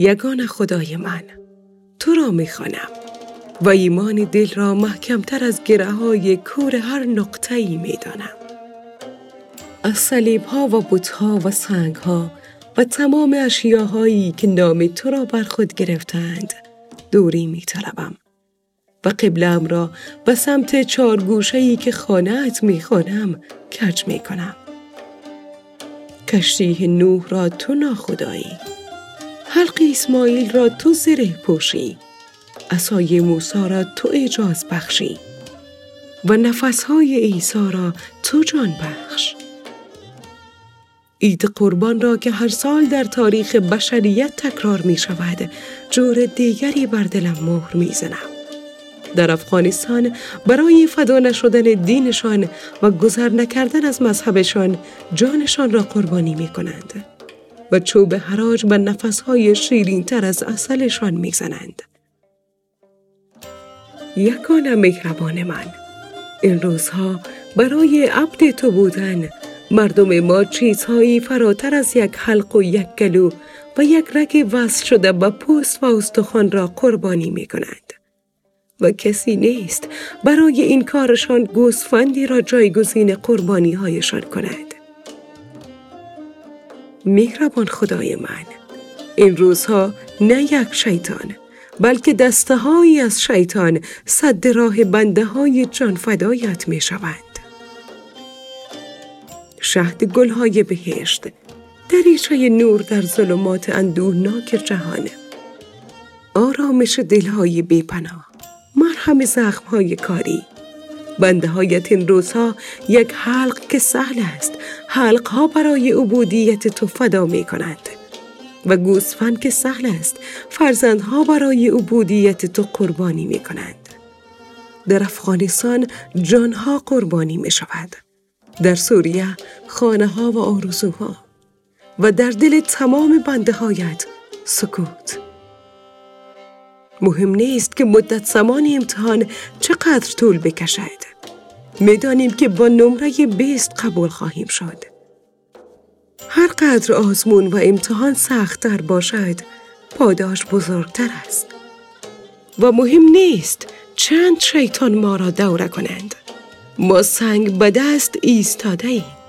یگان خدای من تو را می‌خوانم و ایمان دل را محکمتر از گره های کور هر نقطه ای می دانم. از صلیب ها و بوت ها و سنگ ها و تمام اشیاهایی که نام تو را بر خود گرفتند دوری می طلبم. و قبلم را به سمت چارگوشهی که خانهت می خانم کج می کنم. کشتی نوح را تو ناخدایی. حلق اسماعیل را تو زره پوشی. اسای موسا را تو اجاز بخشی. و نفسهای عیسی را تو جان بخش. عید قربان را که هر سال در تاریخ بشریت تکرار می شود جور دیگری بر دلم مهر می زنم. در افغانستان برای فدا نشدن دینشان و گذر نکردن از مذهبشان جانشان را قربانی می کنند و چوب حراج و نفسهای شیرین تر از اصلشان می زنند. یکان مهربان من این روزها برای عبد تو بودن مردم ما چیزهایی فراتر از یک حلق و یک گلو و یک رگ وصل شده به پوست و استخوان را قربانی می کنند. و کسی نیست برای این کارشان گوسفندی را جایگزین قربانی هایشان کند. مهربان خدای من. این روزها نه یک شیطان بلکه دسته از شیطان صد راه بنده های جان فدایت می شوند. شهد گلهای بهشت دریچه نور در ظلمات اندوهناک جهان. آرامش دلهای بیپناه مرهم زخمهای کاری. بنده هایت این روزها یک حلق که سهل است. حلق ها برای عبودیت تو فدا می کنند و گوسفند که سهل است فرزندها برای عبودیت تو قربانی می کنند در افغانستان جانها قربانی می شود در سوریه خانه ها و آرزوها. و در دل تمام بنده هایت سکوت. مهم نیست که مدت زمان امتحان چقدر طول بکشد. می‌دانیم که با نمره بیست قبول خواهیم شد. هر قدر آزمون و امتحان سختتر باشد پاداش بزرگتر است. و مهم نیست چند شیطان ما را دوره کنند. ما سنگ به دست ایستاده ایم